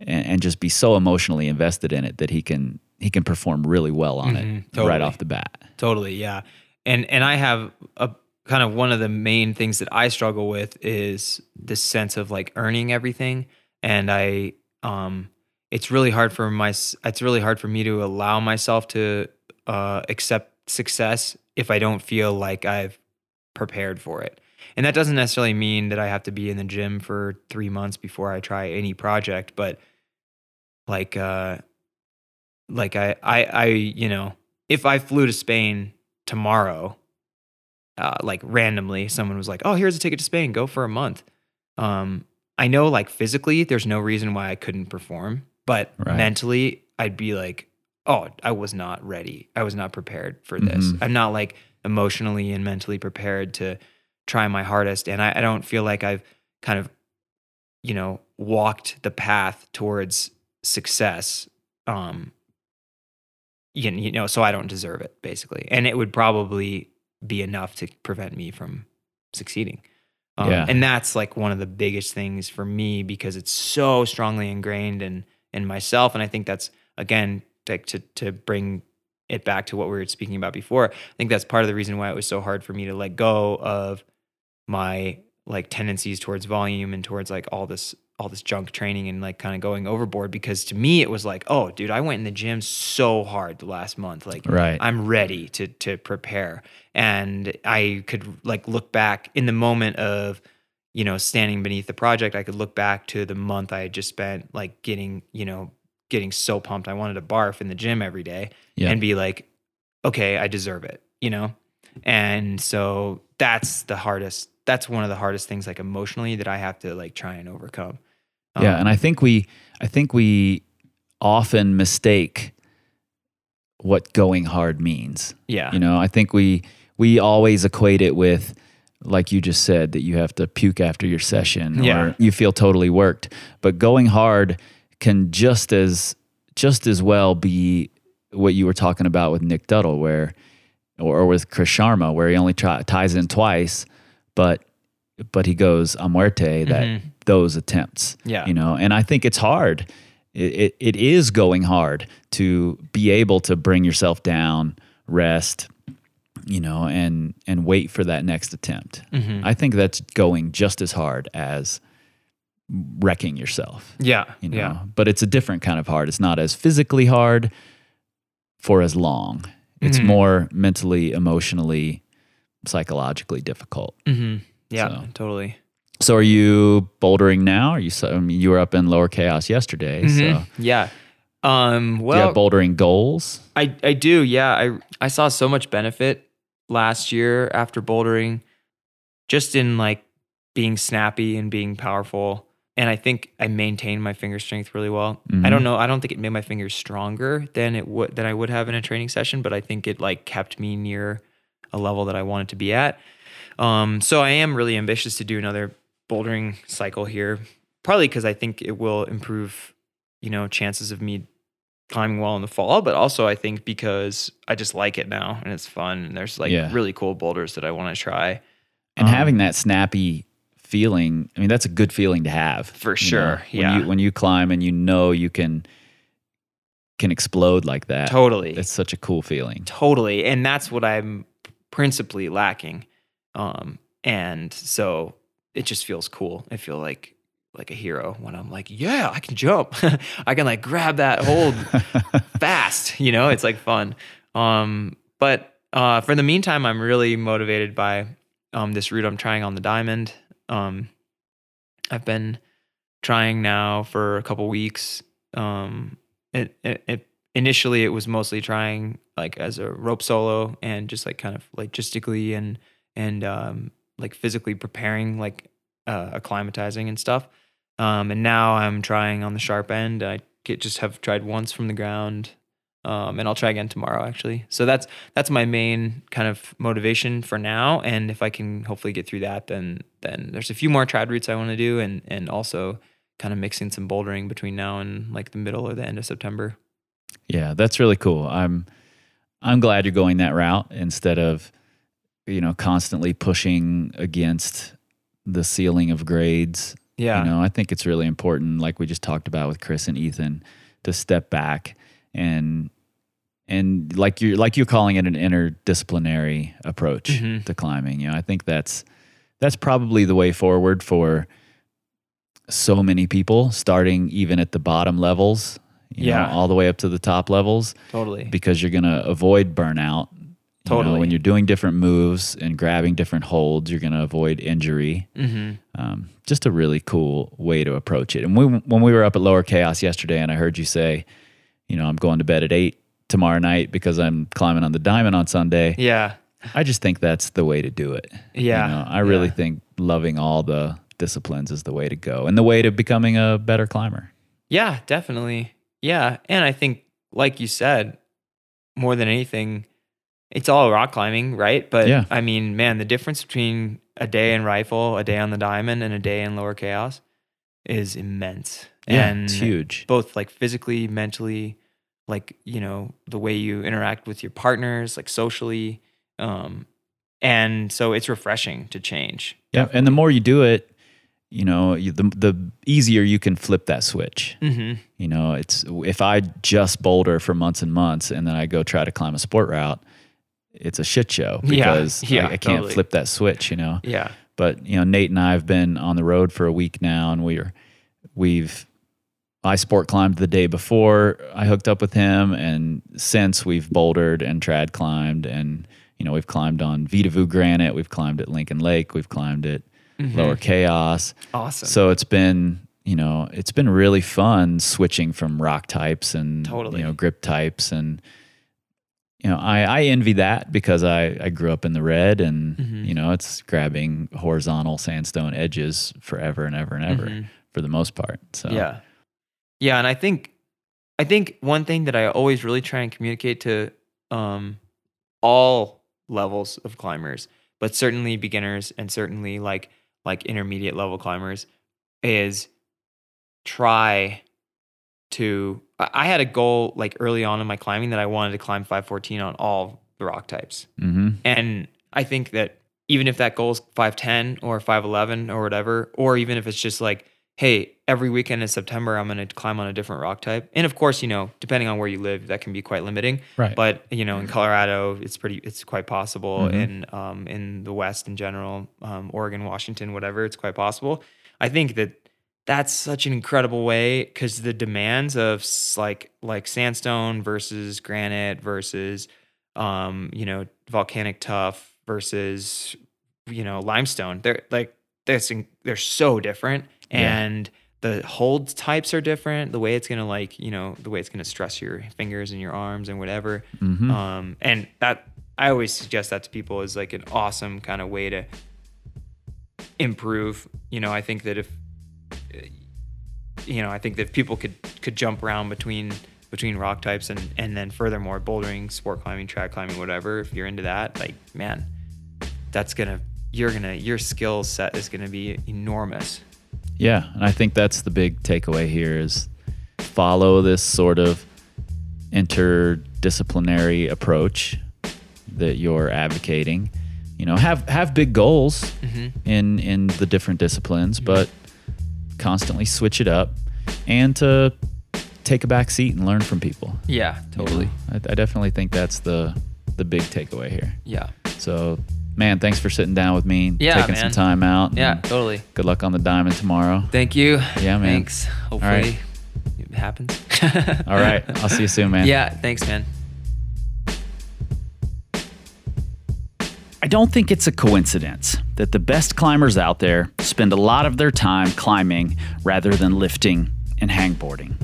and, and just be so emotionally invested in it that he can he can perform really well on Mhm, it right off the bat Totally, yeah. And and I have a kind of one of the main things that I struggle with is this sense of like earning everything and I um it's really hard for my it's really hard for me to allow myself to uh accept success if I don't feel like I've prepared for it. And that doesn't necessarily mean that I have to be in the gym for 3 months before I try any project, but like uh like I I I you know, if I flew to Spain tomorrow, uh, like randomly, someone was like, "Oh, here's a ticket to Spain. Go for a month." Um, I know, like physically, there's no reason why I couldn't perform, but Right. mentally, I'd be like, "Oh, I was not ready. I was not prepared for this. Mhm. I'm not like emotionally and mentally prepared to try my hardest." And I, I don't feel like I've kind of, you know, walked the path towards success um, you know, so I don't deserve it basically. And it would probably be enough to prevent me from succeeding. Um, Yeah. And that's like one of the biggest things for me because it's so strongly ingrained in in myself. And I think that's again like to to bring it back to what we were speaking about before. I think that's part of the reason why it was so hard for me to let go of my like tendencies towards volume and towards like all this all this junk training and like kind of going overboard because to me it was like oh dude i went in the gym so hard the last month like Right. i'm ready to to prepare and i could like look back in the moment of you know standing beneath the project i could look back to the month i had just spent like getting you know getting so pumped i wanted to barf in the gym every day Yeah. and be like okay i deserve it you know and so that's the hardest that's one of the hardest things like emotionally that i have to like try and overcome yeah, Um, and I think we I think we often mistake what going hard means. yeah You know, I think we we always equate it with like you just said that you have to puke after your session Yeah. or you feel totally worked. But going hard can just as just as well be what you were talking about with Nick Duttle where or, or with Chris Sharma where he only try, ties in twice but but he goes a muerte that those attempts. Mm-hmm. Yeah. You know, and I think it's hard. It, it, it is going hard to be able to bring yourself down, rest, you know, and and wait for that next attempt. Mm-hmm. I think that's going just as hard as wrecking yourself. yeah You know, yeah but it's a different kind of hard. It's not as physically hard for as long. It's Mhm. more mentally, emotionally, psychologically difficult. mm-hmm. yeah So- totally So are you bouldering now? Are you so, I mean you were up in lower chaos yesterday. So Mhm. yeah um do you well have bouldering goals? I I do, yeah. I I saw so much benefit last year after bouldering, just in like being snappy and being powerful. And I think I maintained my finger strength really well. I Mhm. don't know. I don't think it made my fingers stronger than it would than I would have in a training session, but I think it like kept me near a level that I wanted to be at. Um, so I am really ambitious to do another bouldering cycle here, probably because I think it will improve, you know, chances of me climbing well in the fall, but also I think because I just like it now and it's fun. And there's like Yeah. really cool boulders that I want to try. And Um, having that snappy feeling, I mean, that's a good feeling to have. For sure, know? yeah. When you, when you climb and you know you can can explode like that. Totally. It's such a cool feeling. Totally. And that's what I'm principally lacking. Um, and so it just feels cool. I feel like like a hero when I'm like, yeah, I can jump. I can like grab that hold fast. You know, it's like fun. Um, but uh, for the meantime, I'm really motivated by um, this route I'm trying on the diamond. Um, I've been trying now for a couple weeks. Um, it, it, it initially it was mostly trying like as a rope solo and just like kind of logistically and and um, like physically preparing like uh, acclimatizing and stuff. Um, and now I'm trying on the sharp end. I get, just have tried once from the ground, um, and I'll try again tomorrow actually. So that's that's my main kind of motivation for now. And if I can hopefully get through that, then then there's a few more trad routes I want to do, and and also kind of mixing some bouldering between now and like the middle or the end of September. Yeah, that's really cool. I'm I'm glad you're going that route instead of you know constantly pushing against the ceiling of grades. Yeah. You know, I think it's really important like we just talked about with Chris and Ethan to step back and and like you're like you're calling it an interdisciplinary approach Mhm. to climbing. You know, I think that's that's probably the way forward for so many people starting even at the bottom levels, you know, Yeah. all the way up to the top levels Totally. because you're going to avoid burnout. You know, Totally. when you're doing different moves and grabbing different holds, you're going to avoid injury. hmm Um, just a really cool way to approach it. And we, when we were up at Lower Chaos yesterday, and I heard you say, you know, I'm going to bed at eight tomorrow night because I'm climbing on the diamond on Sunday. Yeah. I just think that's the way to do it. Yeah. You know, I really Yeah. think loving all the disciplines is the way to go and the way to becoming a better climber. Yeah, definitely. Yeah. And I think, like you said, more than anything, it's all rock climbing, right? But Yeah. I mean, man, the difference between a day in rifle, a day on the diamond, and a day in lower chaos is immense. Yeah, and it's huge. both like physically, mentally, like you know the way you interact with your partners, like socially, um, and so it's refreshing to change. Yeah, and the more you do it, you know, you, the the easier you can flip that switch. Mm-hmm. You know, it's if I just boulder for months and months and then I go try to climb a sport route, it's a shit show because yeah, I, I can't totally. flip that switch. You know, Yeah. but you know, Nate and I have been on the road for a week now, and we're we've I sport climbed the day before I hooked up with him, and since we've bouldered and trad climbed, and you know, we've climbed on Vedauwoo Granite, we've climbed at Lincoln Lake, we've climbed at mm-hmm. Lower Chaos. Awesome. So it's been, you know, it's been really fun switching from rock types and Totally. you know grip types and you know I, I envy that because I, I grew up in the red and Mm-hmm. you know it's grabbing horizontal sandstone edges forever and ever and ever Mhm. for the most part. So Yeah. Yeah, and I think I think one thing that I always really try and communicate to um all levels of climbers, but certainly beginners and certainly like like intermediate level climbers is try to I had a goal like early on in my climbing that I wanted to climb 514 on all the rock types. hmm And I think that even if that goal is 5'10 or 5'11 or whatever, or even if it's just like, hey, every weekend in September, I'm going to climb on a different rock type. And of course, you know, depending on where you live, that can be quite limiting. Right. But, you know, in Colorado, it's pretty, it's quite possible. Mhm. In, um, in the West in general, um, Oregon, Washington, whatever, it's quite possible. I think that that's such an incredible way because the demands of like like sandstone versus granite versus um you know volcanic tuff versus you know limestone. They're like they're, they're so different. Yeah. and the hold types are different. The way it's gonna like you know the way it's gonna stress your fingers and your arms and whatever. Mhm. um and that i always suggest that to people is like an awesome kind of way to improve. You know i think that if you know i think that people could could jump around between between rock types and and then furthermore bouldering sport climbing trad climbing whatever if you're into that like man that's gonna you're gonna your skill set is gonna be enormous Yeah, and I think that's the big takeaway here is follow this sort of interdisciplinary approach that you're advocating. You know, have have big goals Mm-hmm. in in the different disciplines, but constantly switch it up and to take a back seat and learn from people. yeah you know? I, I definitely think that's the the big takeaway here. yeah So, man, thanks for sitting down with me, Yeah, taking some time out. yeah totally Good luck on the diamond tomorrow. thank you Yeah, man. thanks hopefully right. it happens All right, I'll see you soon, man. yeah thanks man I don't think it's a coincidence that the best climbers out there spend a lot of their time climbing rather than lifting and hangboarding.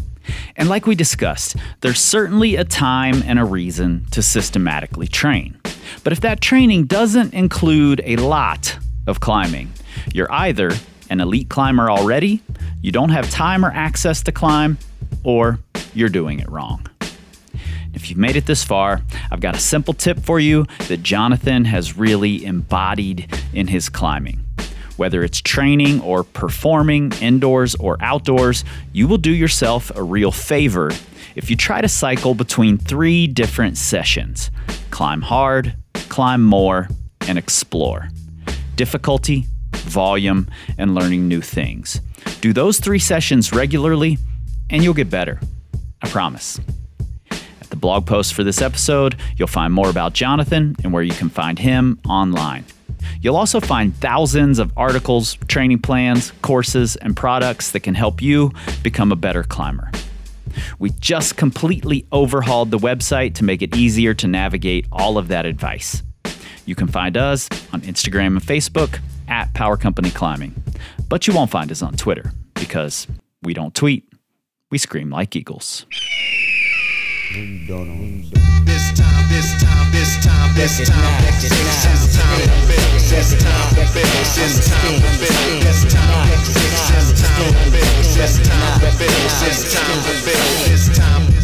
And like we discussed, there's certainly a time and a reason to systematically train. But if that training doesn't include a lot of climbing, you're either an elite climber already, you don't have time or access to climb, or you're doing it wrong. If you've made it this far, I've got a simple tip for you that Jonathan has really embodied in his climbing. Whether it's training or performing indoors or outdoors, you will do yourself a real favor if you try to cycle between three different sessions climb hard, climb more, and explore. Difficulty, volume, and learning new things. Do those three sessions regularly, and you'll get better. I promise. At the blog post for this episode, you'll find more about Jonathan and where you can find him online. You'll also find thousands of articles, training plans, courses, and products that can help you become a better climber. We just completely overhauled the website to make it easier to navigate all of that advice. You can find us on Instagram and Facebook at Power Company Climbing, but you won't find us on Twitter because we don't tweet, we scream like eagles. Don't know. Maybe don't. This time, this time, this time, this time, this is time to build. This time to build. This time to build. This time, this time to build. This time to build. This time to build. This time, power,